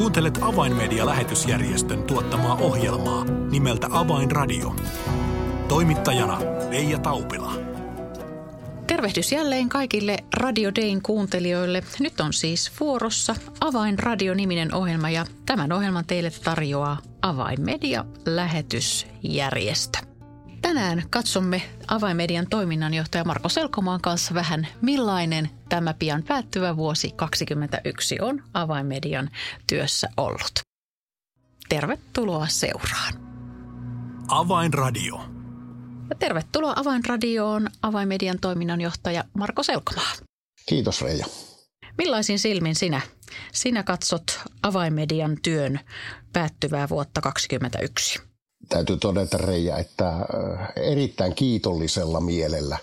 Kuuntelet Avainmedia-lähetysjärjestön tuottamaa ohjelmaa nimeltä Avainradio. Toimittajana Leija Taupila. Tervehdys jälleen kaikille Radio Dayn kuuntelijoille. Nyt on siis vuorossa Avainradio-niminen ohjelma ja tämän ohjelman teille tarjoaa Avainmedia-lähetysjärjestö. Tänään katsomme Avainmedian toiminnanjohtaja Marko Selkomaan kanssa vähän, millainen tämä pian päättyvä vuosi 2021 on Avainmedian työssä ollut. Tervetuloa seuraan. Avainradio. Ja tervetuloa Avainradioon Avainmedian toiminnanjohtaja Marko Selkomaa. Kiitos Reija. Millaisin silmin sinä, sinä katsot Avainmedian työn päättyvää vuotta 2021? täytyy todeta Reija, että äh, erittäin kiitollisella mielellä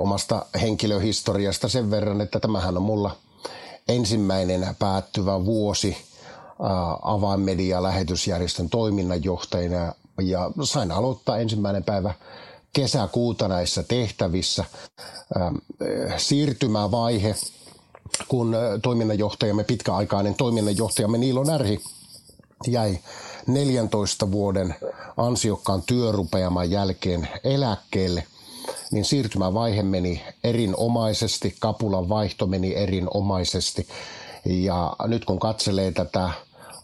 omasta henkilöhistoriasta sen verran, että tämähän on mulla ensimmäinen päättyvä vuosi äh, avainmedia-lähetysjärjestön toiminnanjohtajana ja sain aloittaa ensimmäinen päivä kesäkuuta näissä tehtävissä. Siirtymävaihe, kun toiminnanjohtajamme, pitkäaikainen toiminnanjohtajamme Niilo Närhi jäi 14 vuoden ansiokkaan työrupeaman jälkeen eläkkeelle, niin siirtymävaihe meni erinomaisesti, kapulan vaihto meni erinomaisesti. Ja nyt kun katselee tätä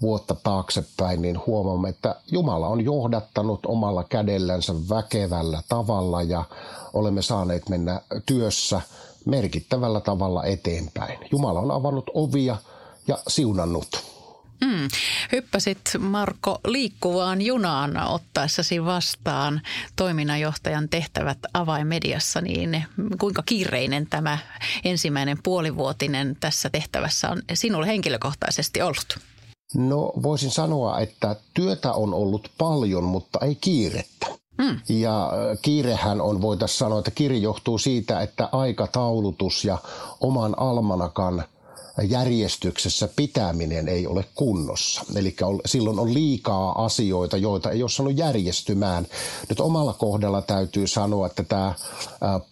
vuotta taaksepäin, niin huomaamme, että Jumala on johdattanut omalla kädellänsä väkevällä tavalla ja olemme saaneet mennä työssä merkittävällä tavalla eteenpäin. Jumala on avannut ovia ja siunannut Mm. Hyppäsit Marko liikkuvaan junaan ottaessasi vastaan toiminnanjohtajan tehtävät avaimediassa, niin kuinka kiireinen tämä ensimmäinen puolivuotinen tässä tehtävässä on sinulle henkilökohtaisesti ollut? No voisin sanoa, että työtä on ollut paljon, mutta ei kiirettä. Mm. Ja kiirehän on, voitaisiin sanoa, että kiire johtuu siitä, että aikataulutus ja oman almanakan – järjestyksessä pitäminen ei ole kunnossa. Eli silloin on liikaa asioita, joita ei ole saanut järjestymään. Nyt omalla kohdalla täytyy sanoa, että tämä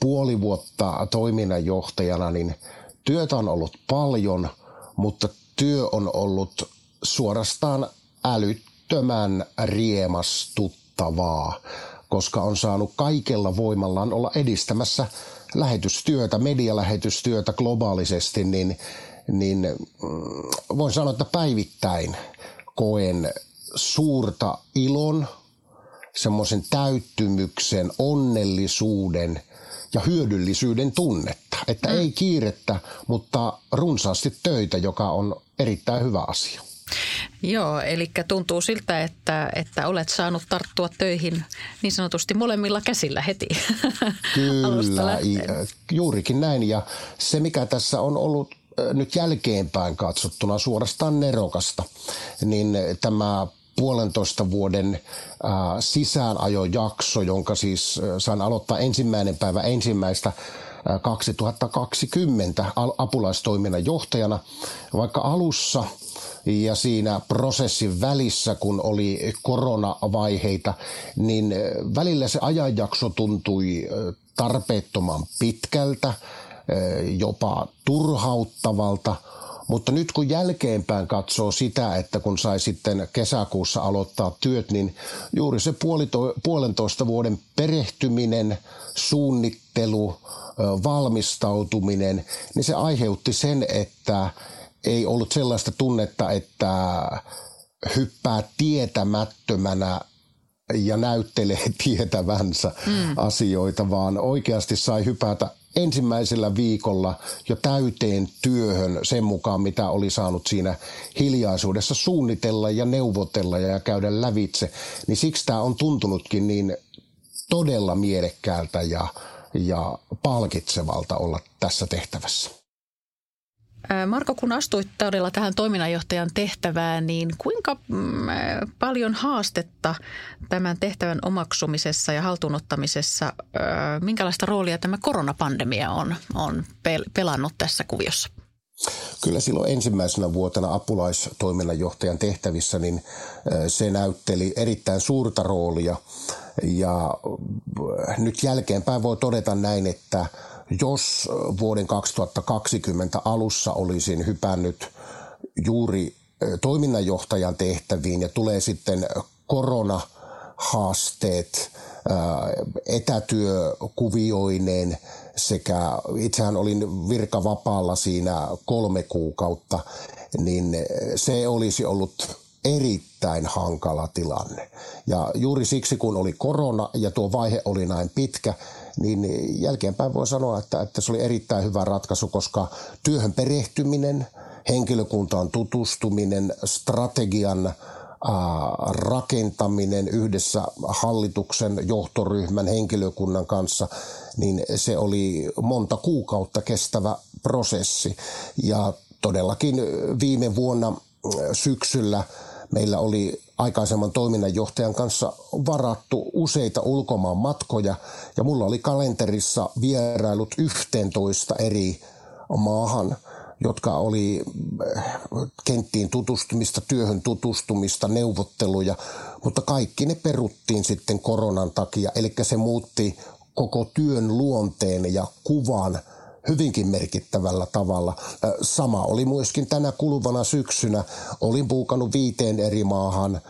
puoli vuotta toiminnanjohtajana, niin työtä on ollut paljon, mutta työ on ollut suorastaan älyttömän riemastuttavaa, koska on saanut kaikella voimallaan olla edistämässä lähetystyötä, medialähetystyötä globaalisesti, niin niin mm, voin sanoa, että päivittäin koen suurta ilon, semmoisen täyttymyksen, onnellisuuden ja hyödyllisyyden tunnetta. Että mm. ei kiirettä, mutta runsaasti töitä, joka on erittäin hyvä asia. Joo, eli tuntuu siltä, että, että olet saanut tarttua töihin niin sanotusti molemmilla käsillä heti. Kyllä, juurikin näin. Ja se, mikä tässä on ollut nyt jälkeenpäin katsottuna suorastaan nerokasta, niin tämä puolentoista vuoden sisäänajojakso, jonka siis sain aloittaa ensimmäinen päivä ensimmäistä 2020 apulaistoiminnan johtajana, vaikka alussa ja siinä prosessin välissä, kun oli koronavaiheita, niin välillä se ajanjakso tuntui tarpeettoman pitkältä jopa turhauttavalta, mutta nyt kun jälkeenpäin katsoo sitä, että kun sai sitten kesäkuussa aloittaa työt, niin juuri se puolito, puolentoista vuoden perehtyminen, suunnittelu, valmistautuminen, niin se aiheutti sen, että ei ollut sellaista tunnetta, että hyppää tietämättömänä ja näyttelee tietävänsä mm. asioita, vaan oikeasti sai hypätä ensimmäisellä viikolla jo täyteen työhön sen mukaan, mitä oli saanut siinä hiljaisuudessa suunnitella ja neuvotella ja käydä lävitse, niin siksi tämä on tuntunutkin niin todella mielekkäältä ja, ja palkitsevalta olla tässä tehtävässä. Marko, kun astuit todella tähän toiminnanjohtajan tehtävään, niin kuinka mm, paljon haastetta tämän tehtävän omaksumisessa ja haltuunottamisessa, minkälaista roolia tämä koronapandemia on, on pelannut tässä kuviossa? Kyllä silloin ensimmäisenä vuotena apulaistoiminnanjohtajan tehtävissä, niin se näytteli erittäin suurta roolia. Ja nyt jälkeenpäin voi todeta näin, että – jos vuoden 2020 alussa olisin hypännyt juuri toiminnanjohtajan tehtäviin ja tulee sitten koronahaasteet, etätyökuvioineen sekä itsehän olin virkavapaalla siinä kolme kuukautta, niin se olisi ollut erittäin hankala tilanne. Ja juuri siksi, kun oli korona ja tuo vaihe oli näin pitkä, niin jälkeenpäin voi sanoa, että, että se oli erittäin hyvä ratkaisu, koska työhön perehtyminen, henkilökuntaan tutustuminen, strategian rakentaminen yhdessä hallituksen johtoryhmän henkilökunnan kanssa, niin se oli monta kuukautta kestävä prosessi. Ja todellakin viime vuonna syksyllä meillä oli aikaisemman toiminnanjohtajan kanssa varattu useita ulkomaan matkoja ja mulla oli kalenterissa vierailut 11 eri maahan, jotka oli äh, kenttiin tutustumista, työhön tutustumista, neuvotteluja, mutta kaikki ne peruttiin sitten koronan takia, eli se muutti koko työn luonteen ja kuvan – hyvinkin merkittävällä tavalla. Sama oli myöskin tänä kuluvana syksynä. Olin puukannut viiteen eri maahan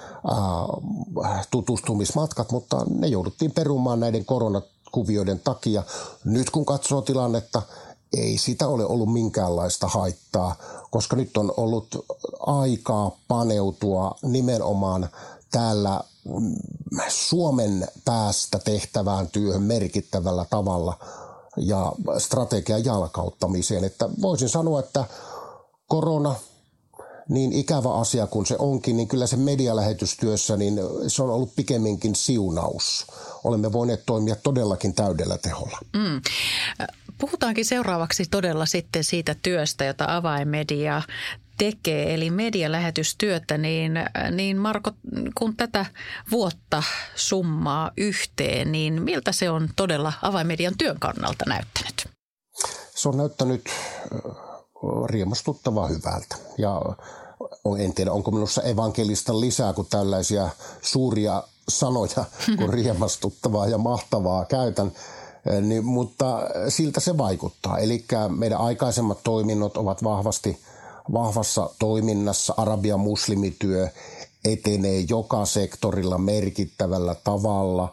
tutustumismatkat, mutta ne jouduttiin perumaan näiden koronakuvioiden takia. Nyt kun katsoo tilannetta, ei sitä ole ollut minkäänlaista haittaa, koska nyt on ollut aikaa paneutua nimenomaan täällä mm, Suomen päästä tehtävään työhön merkittävällä tavalla – ja strategian jalkauttamiseen. Että voisin sanoa, että korona, niin ikävä asia kuin se onkin, niin kyllä se medialähetystyössä, niin se on ollut pikemminkin siunaus. Olemme voineet toimia todellakin täydellä teholla. Mm. Puhutaankin seuraavaksi todella sitten siitä työstä, jota avainmedia tekee, eli medialähetystyötä, niin, niin Marko, kun tätä vuotta summaa yhteen, niin miltä se on todella avainmedian työn kannalta näyttänyt? Se on näyttänyt riemastuttavaa hyvältä ja en tiedä, onko minussa evankelista lisää kuin tällaisia suuria sanoja, kun riemastuttavaa ja mahtavaa käytän. Niin, mutta siltä se vaikuttaa. Eli meidän aikaisemmat toiminnot ovat vahvasti – vahvassa toiminnassa Arabian muslimityö etenee joka sektorilla merkittävällä tavalla.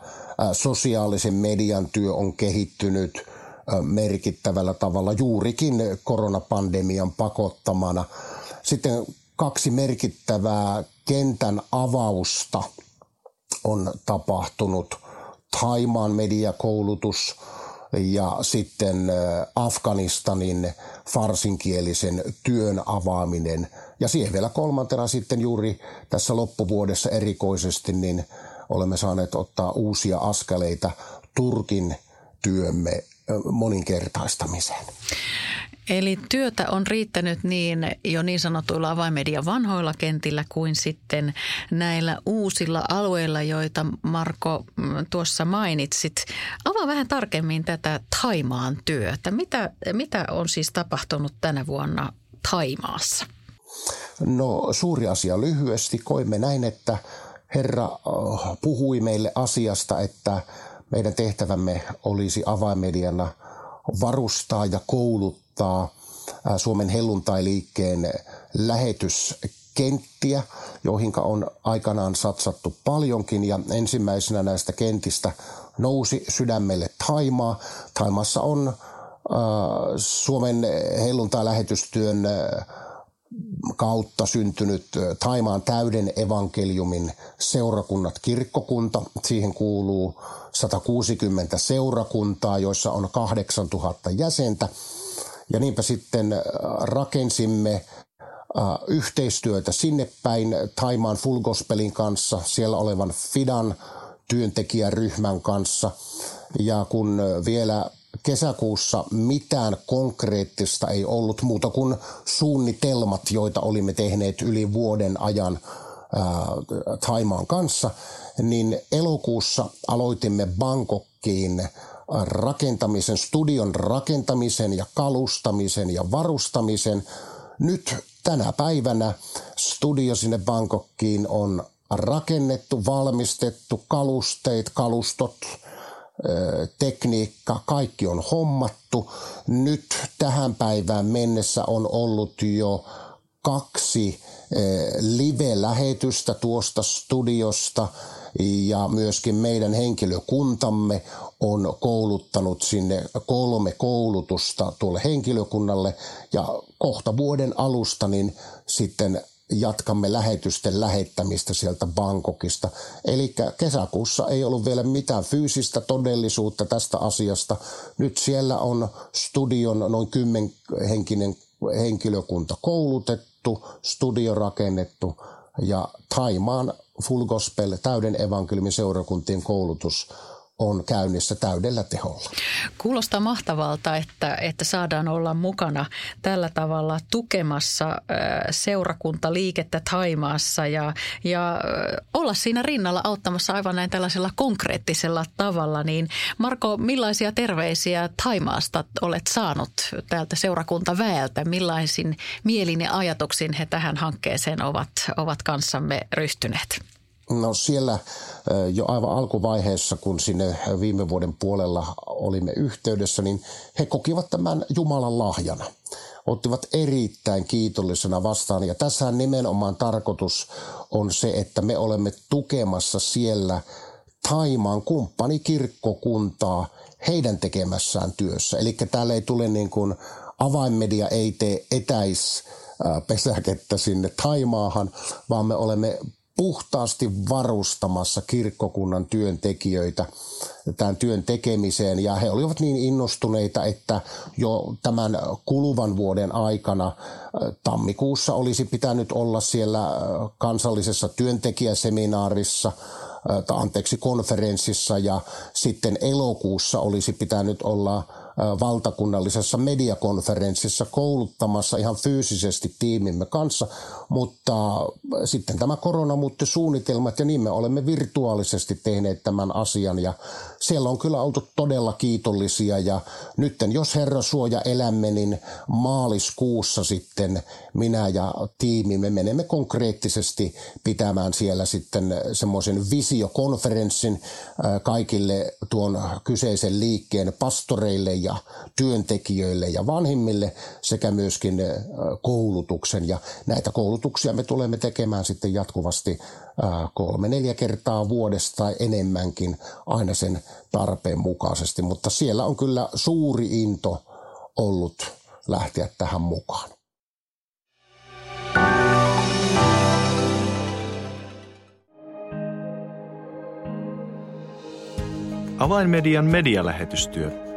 Sosiaalisen median työ on kehittynyt merkittävällä tavalla juurikin koronapandemian pakottamana. Sitten kaksi merkittävää kentän avausta on tapahtunut. Taimaan mediakoulutus ja sitten Afganistanin farsinkielisen työn avaaminen. Ja siihen vielä kolmantena sitten juuri tässä loppuvuodessa erikoisesti, niin olemme saaneet ottaa uusia askeleita Turkin työmme moninkertaistamiseen. Eli työtä on riittänyt niin jo niin sanotuilla avaimedian vanhoilla kentillä kuin sitten näillä uusilla alueilla, joita Marko mm, tuossa mainitsit. Avaa vähän tarkemmin tätä Taimaan työtä. Mitä, mitä on siis tapahtunut tänä vuonna Taimaassa? No suuri asia lyhyesti. Koimme näin, että Herra äh, puhui meille asiasta, että meidän tehtävämme olisi avaimediana varustaa ja kouluttaa perustaa Suomen helluntailiikkeen lähetyskenttiä, joihin on aikanaan satsattu paljonkin ja ensimmäisenä näistä kentistä nousi sydämelle Taimaa. Taimassa on Suomen helluntai-lähetystyön kautta syntynyt Taimaan täyden evankeliumin seurakunnat kirkkokunta. Siihen kuuluu 160 seurakuntaa, joissa on 8000 jäsentä. Ja niinpä sitten äh, rakensimme äh, yhteistyötä sinne päin Taimaan Full Gospelin kanssa, siellä olevan Fidan työntekijäryhmän kanssa. Ja kun äh, vielä kesäkuussa mitään konkreettista ei ollut muuta kuin suunnitelmat, joita olimme tehneet yli vuoden ajan Taimaan kanssa, niin elokuussa aloitimme Bangkokkiin rakentamisen, studion rakentamisen ja kalustamisen ja varustamisen. Nyt tänä päivänä studio sinne Bangkokkiin on rakennettu, valmistettu, kalusteet, kalustot, tekniikka, kaikki on hommattu. Nyt tähän päivään mennessä on ollut jo kaksi live-lähetystä tuosta studiosta ja myöskin meidän henkilökuntamme on kouluttanut sinne kolme koulutusta tuolle henkilökunnalle ja kohta vuoden alusta niin sitten jatkamme lähetysten lähettämistä sieltä Bangkokista. Eli kesäkuussa ei ollut vielä mitään fyysistä todellisuutta tästä asiasta. Nyt siellä on studion noin kymmenhenkinen henkilökunta koulutettu, studio rakennettu ja Taimaan Full Gospel täyden evankeliumin seurakuntien koulutus on käynnissä täydellä teholla. Kuulostaa mahtavalta, että, että saadaan olla mukana tällä tavalla tukemassa seurakuntaliikettä Taimaassa ja, ja olla siinä rinnalla auttamassa aivan näin tällaisella konkreettisella tavalla. Niin Marko, millaisia terveisiä Taimaasta olet saanut täältä seurakuntaväeltä? Millaisin mielin ja ajatuksin he tähän hankkeeseen ovat, ovat kanssamme ryhtyneet? No siellä jo aivan alkuvaiheessa, kun sinne viime vuoden puolella olimme yhteydessä, niin he kokivat tämän Jumalan lahjana. Ottivat erittäin kiitollisena vastaan. Ja tässä nimenomaan tarkoitus on se, että me olemme tukemassa siellä Taimaan kumppanikirkkokuntaa heidän tekemässään työssä. Eli täällä ei tule niin kuin avainmedia ei tee etäis pesäkettä sinne Taimaahan, vaan me olemme puhtaasti varustamassa kirkkokunnan työntekijöitä tämän työn tekemiseen. Ja he olivat niin innostuneita, että jo tämän kuluvan vuoden aikana äh, tammikuussa olisi pitänyt olla siellä äh, kansallisessa työntekijäseminaarissa äh, tai anteeksi konferenssissa ja sitten elokuussa olisi pitänyt olla valtakunnallisessa mediakonferenssissa kouluttamassa ihan fyysisesti tiimimme kanssa, mutta sitten tämä korona muutti suunnitelmat ja niin me olemme virtuaalisesti tehneet tämän asian ja siellä on kyllä oltu todella kiitollisia ja nytten jos Herra suoja elämme, niin maaliskuussa sitten minä ja tiimi, me menemme konkreettisesti pitämään siellä sitten semmoisen visiokonferenssin kaikille tuon kyseisen liikkeen pastoreille ja työntekijöille ja vanhimmille sekä myöskin koulutuksen. Ja näitä koulutuksia me tulemme tekemään sitten jatkuvasti kolme, neljä kertaa vuodesta tai enemmänkin aina sen tarpeen mukaisesti, mutta siellä on kyllä suuri into ollut lähteä tähän mukaan. Avainmedian medialähetystyö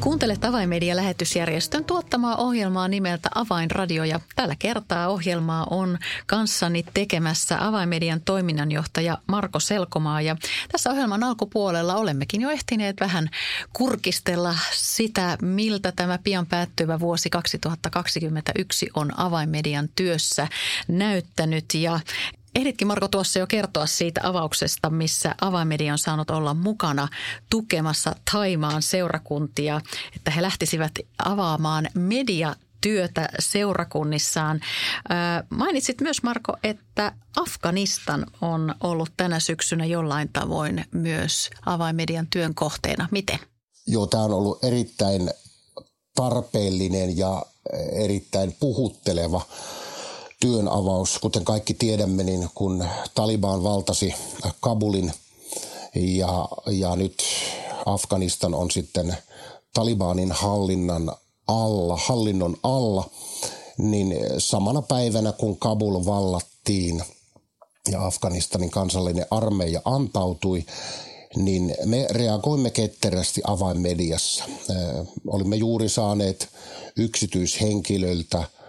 Kuuntelet Avainmedia-lähetysjärjestön tuottamaa ohjelmaa nimeltä Avainradio ja tällä kertaa ohjelmaa on kanssani tekemässä Avainmedian toiminnanjohtaja Marko Selkomaa. Ja tässä ohjelman alkupuolella olemmekin jo ehtineet vähän kurkistella sitä, miltä tämä pian päättyvä vuosi 2021 on Avainmedian työssä näyttänyt. Ja Ehditkin Marko tuossa jo kertoa siitä avauksesta, missä avaimedia on saanut olla mukana tukemassa Taimaan seurakuntia, että he lähtisivät avaamaan media työtä seurakunnissaan. Mainitsit myös, Marko, että Afganistan on ollut tänä syksynä jollain tavoin myös avaimedian työn kohteena. Miten? Joo, tämä on ollut erittäin tarpeellinen ja erittäin puhutteleva työn avaus. Kuten kaikki tiedämme, niin kun Taliban valtasi Kabulin ja, ja nyt Afganistan on sitten Talibanin hallinnan alla, hallinnon alla, niin samana päivänä kun Kabul vallattiin ja Afganistanin kansallinen armeija antautui, niin me reagoimme ketterästi avainmediassa. Olimme juuri saaneet yksityishenkilöiltä –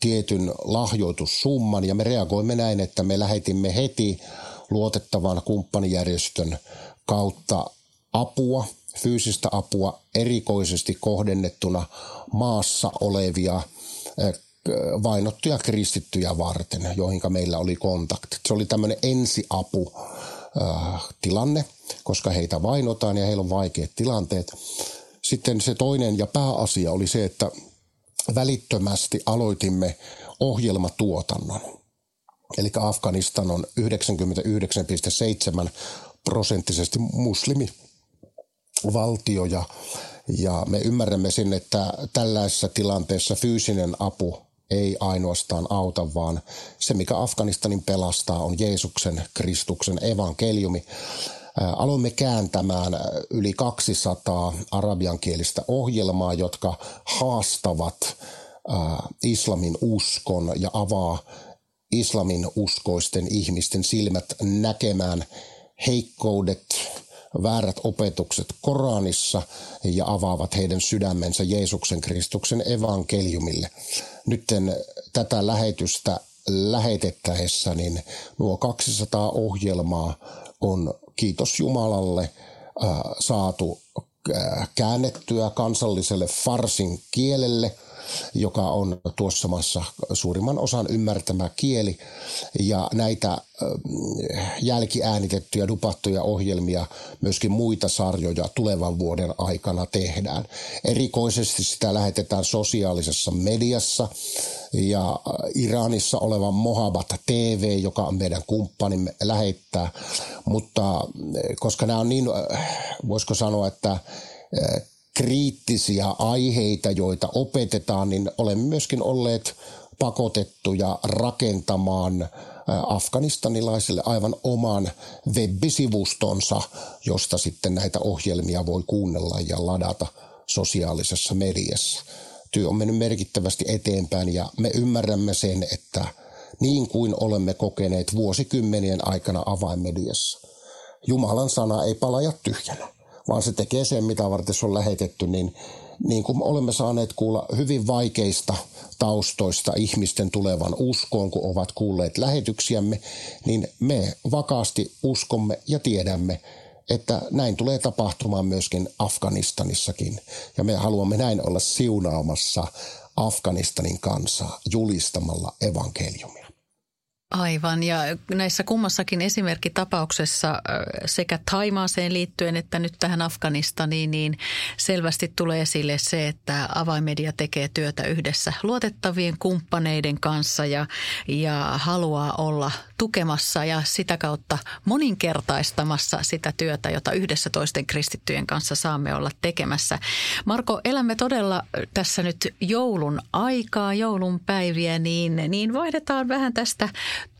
tietyn lahjoitussumman ja me reagoimme näin, että me lähetimme heti luotettavan kumppanijärjestön kautta apua, fyysistä apua erikoisesti kohdennettuna maassa olevia vainottuja kristittyjä varten, joihin meillä oli kontaktit. Se oli tämmöinen ensiapu tilanne, koska heitä vainotaan ja heillä on vaikeat tilanteet. Sitten se toinen ja pääasia oli se, että välittömästi aloitimme ohjelmatuotannon. Eli Afganistan on 99,7 prosenttisesti muslimi valtio ja, ja me ymmärrämme sen, että tällaisessa tilanteessa fyysinen apu ei ainoastaan auta, vaan se, mikä Afganistanin pelastaa, on Jeesuksen, Kristuksen evankeliumi. Aloimme kääntämään yli 200 arabiankielistä ohjelmaa, jotka haastavat islamin uskon ja avaa islamin uskoisten ihmisten silmät näkemään heikkoudet, väärät opetukset Koranissa ja avaavat heidän sydämensä Jeesuksen Kristuksen evankeliumille. Nytten tätä lähetystä lähetettäessä, niin nuo 200 ohjelmaa on kiitos Jumalalle saatu käännettyä kansalliselle farsin kielelle – joka on tuossa maassa suurimman osan ymmärtämä kieli. Ja näitä jälkiäänitettyjä, dupattuja ohjelmia, myöskin muita sarjoja tulevan vuoden aikana tehdään. Erikoisesti sitä lähetetään sosiaalisessa mediassa ja Iranissa oleva Mohabat TV, joka on meidän kumppanimme, lähettää. Mutta koska nämä on niin, voisiko sanoa, että kriittisiä aiheita, joita opetetaan, niin olemme myöskin olleet pakotettuja rakentamaan afganistanilaisille aivan oman webbisivustonsa, josta sitten näitä ohjelmia voi kuunnella ja ladata sosiaalisessa mediassa. Työ on mennyt merkittävästi eteenpäin ja me ymmärrämme sen, että niin kuin olemme kokeneet vuosikymmenien aikana avainmediassa, Jumalan sana ei palaja tyhjänä vaan se tekee sen, mitä varten se on lähetetty, niin niin kuin olemme saaneet kuulla hyvin vaikeista taustoista ihmisten tulevan uskoon, kun ovat kuulleet lähetyksiämme, niin me vakaasti uskomme ja tiedämme, että näin tulee tapahtumaan myöskin Afganistanissakin. Ja me haluamme näin olla siunaamassa Afganistanin kansaa julistamalla evankeliumia. Aivan, ja näissä kummassakin esimerkkitapauksessa sekä Taimaaseen liittyen että nyt tähän Afganistaniin, niin selvästi tulee esille se, että avaimedia tekee työtä yhdessä luotettavien kumppaneiden kanssa ja, ja haluaa olla tukemassa ja sitä kautta moninkertaistamassa sitä työtä, jota yhdessä toisten kristittyjen kanssa saamme olla tekemässä. Marko, elämme todella tässä nyt joulun aikaa, joulun päiviä, niin, niin vaihdetaan vähän tästä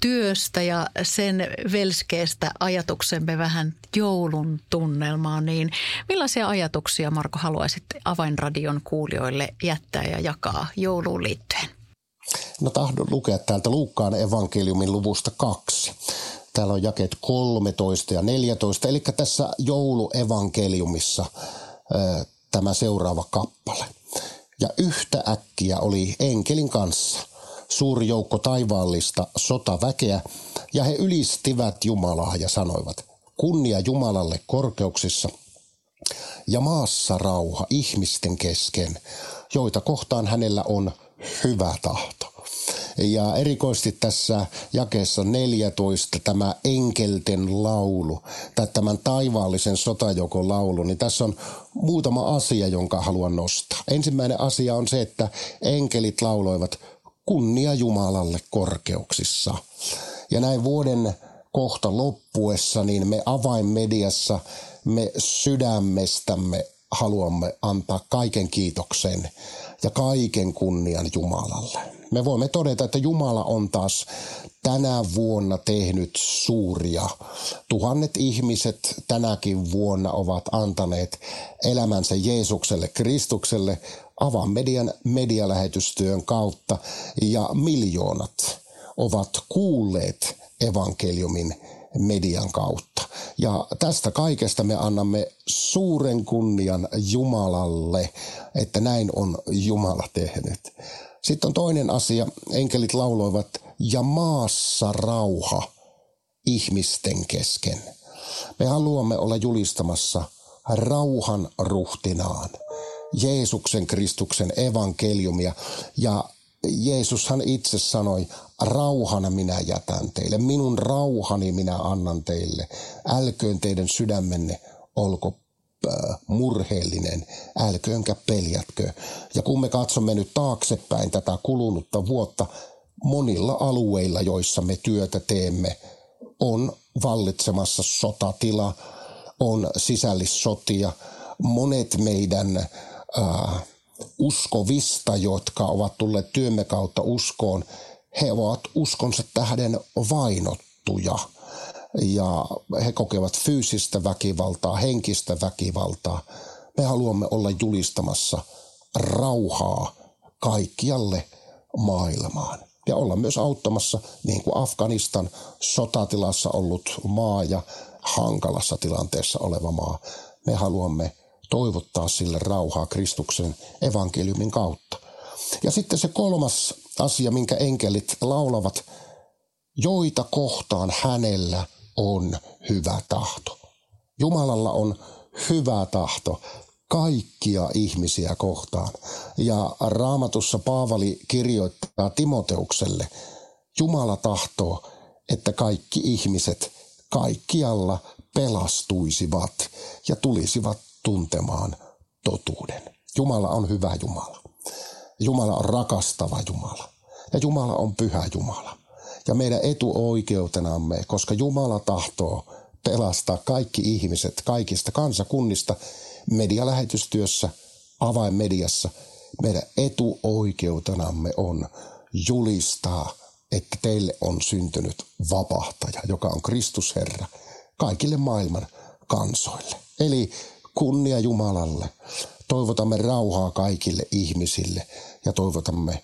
työstä ja sen velskeestä ajatuksemme vähän joulun tunnelmaan, niin millaisia ajatuksia Marko haluaisit Avainradion kuulijoille jättää ja jakaa jouluun liittyen? No tahdon lukea täältä Luukkaan evankeliumin luvusta kaksi. Täällä on jakeet 13 ja 14, eli tässä jouluevankeliumissa tämä seuraava kappale. Ja yhtä äkkiä oli enkelin kanssa – suuri joukko taivaallista sotaväkeä, ja he ylistivät Jumalaa ja sanoivat, kunnia Jumalalle korkeuksissa ja maassa rauha ihmisten kesken, joita kohtaan hänellä on hyvä tahto. Ja erikoisesti tässä jakeessa 14 tämä enkelten laulu, tai tämän taivaallisen sotajoukon laulu, niin tässä on muutama asia, jonka haluan nostaa. Ensimmäinen asia on se, että enkelit lauloivat kunnia Jumalalle korkeuksissa. Ja näin vuoden kohta loppuessa, niin me avainmediassa, me sydämestämme haluamme antaa kaiken kiitoksen ja kaiken kunnian Jumalalle. Me voimme todeta, että Jumala on taas tänä vuonna tehnyt suuria. Tuhannet ihmiset tänäkin vuonna ovat antaneet elämänsä Jeesukselle, Kristukselle, Avaan median medialähetystyön kautta ja miljoonat ovat kuulleet evankeliumin median kautta. Ja tästä kaikesta me annamme suuren kunnian Jumalalle, että näin on Jumala tehnyt. Sitten on toinen asia, enkelit lauloivat, ja maassa rauha ihmisten kesken. Me haluamme olla julistamassa rauhan ruhtinaan, Jeesuksen Kristuksen evankeliumia. Ja Jeesushan itse sanoi, rauhana minä jätän teille, minun rauhani minä annan teille. Älköön teidän sydämenne olko murheellinen, älköönkä peljätkö. Ja kun me katsomme nyt taaksepäin tätä kulunutta vuotta, monilla alueilla, joissa me työtä teemme, on vallitsemassa sotatila, on sisällissotia. Monet meidän äh, uskovista, jotka ovat tulleet työmme kautta uskoon, he ovat uskonsa tähden vainottuja – ja he kokevat fyysistä väkivaltaa, henkistä väkivaltaa. Me haluamme olla julistamassa rauhaa kaikkialle maailmaan ja olla myös auttamassa, niin kuin Afganistan sotatilassa ollut maa ja hankalassa tilanteessa oleva maa. Me haluamme toivottaa sille rauhaa Kristuksen evankeliumin kautta. Ja sitten se kolmas asia, minkä enkelit laulavat, joita kohtaan hänellä on hyvä tahto. Jumalalla on hyvä tahto kaikkia ihmisiä kohtaan. Ja raamatussa Paavali kirjoittaa Timoteukselle, Jumala tahtoo, että kaikki ihmiset kaikkialla pelastuisivat ja tulisivat tuntemaan totuuden. Jumala on hyvä Jumala. Jumala on rakastava Jumala. Ja Jumala on pyhä Jumala ja meidän etuoikeutenamme, koska Jumala tahtoo pelastaa kaikki ihmiset kaikista kansakunnista medialähetystyössä, avainmediassa. Meidän etuoikeutenamme on julistaa, että teille on syntynyt vapahtaja, joka on Kristus Herra, kaikille maailman kansoille. Eli kunnia Jumalalle. Toivotamme rauhaa kaikille ihmisille ja toivotamme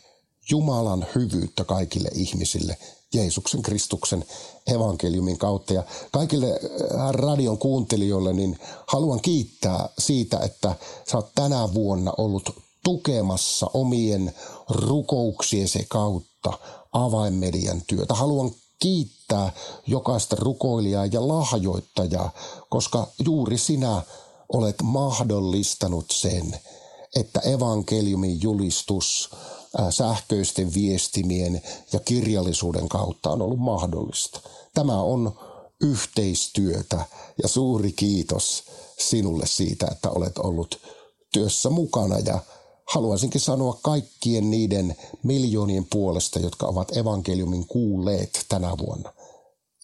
Jumalan hyvyyttä kaikille ihmisille Jeesuksen Kristuksen evankeliumin kautta. Ja kaikille äh, radion kuuntelijoille niin haluan kiittää siitä, että sä oot tänä vuonna ollut tukemassa omien rukouksiesi kautta avainmedian työtä. Haluan kiittää jokaista rukoilijaa ja lahjoittajaa, koska juuri sinä olet mahdollistanut sen, että evankeliumin julistus – sähköisten viestimien ja kirjallisuuden kautta on ollut mahdollista. Tämä on yhteistyötä ja suuri kiitos sinulle siitä, että olet ollut työssä mukana ja haluaisinkin sanoa kaikkien niiden miljoonien puolesta, jotka ovat evankeliumin kuulleet tänä vuonna.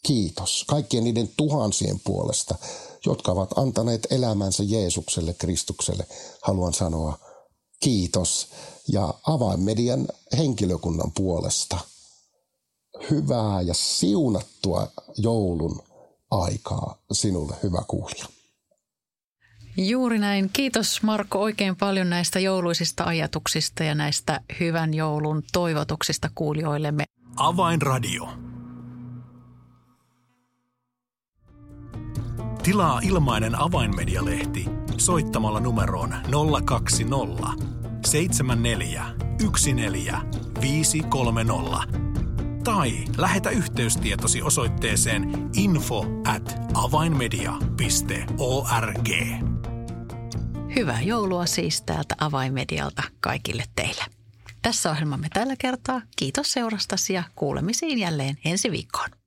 Kiitos kaikkien niiden tuhansien puolesta, jotka ovat antaneet elämänsä Jeesukselle, Kristukselle. Haluan sanoa kiitos ja avainmedian henkilökunnan puolesta hyvää ja siunattua joulun aikaa sinulle, hyvä kuulija. Juuri näin. Kiitos Marko oikein paljon näistä jouluisista ajatuksista ja näistä hyvän joulun toivotuksista kuulijoillemme. Avainradio. Tilaa ilmainen avainmedialehti soittamalla numeroon 020 74 14 530 tai lähetä yhteystietosi osoitteeseen info at avainmedia.org. Hyvää joulua siis täältä Avainmedialta kaikille teille. Tässä ohjelmamme tällä kertaa. Kiitos seurastasi ja kuulemisiin jälleen ensi viikkoon.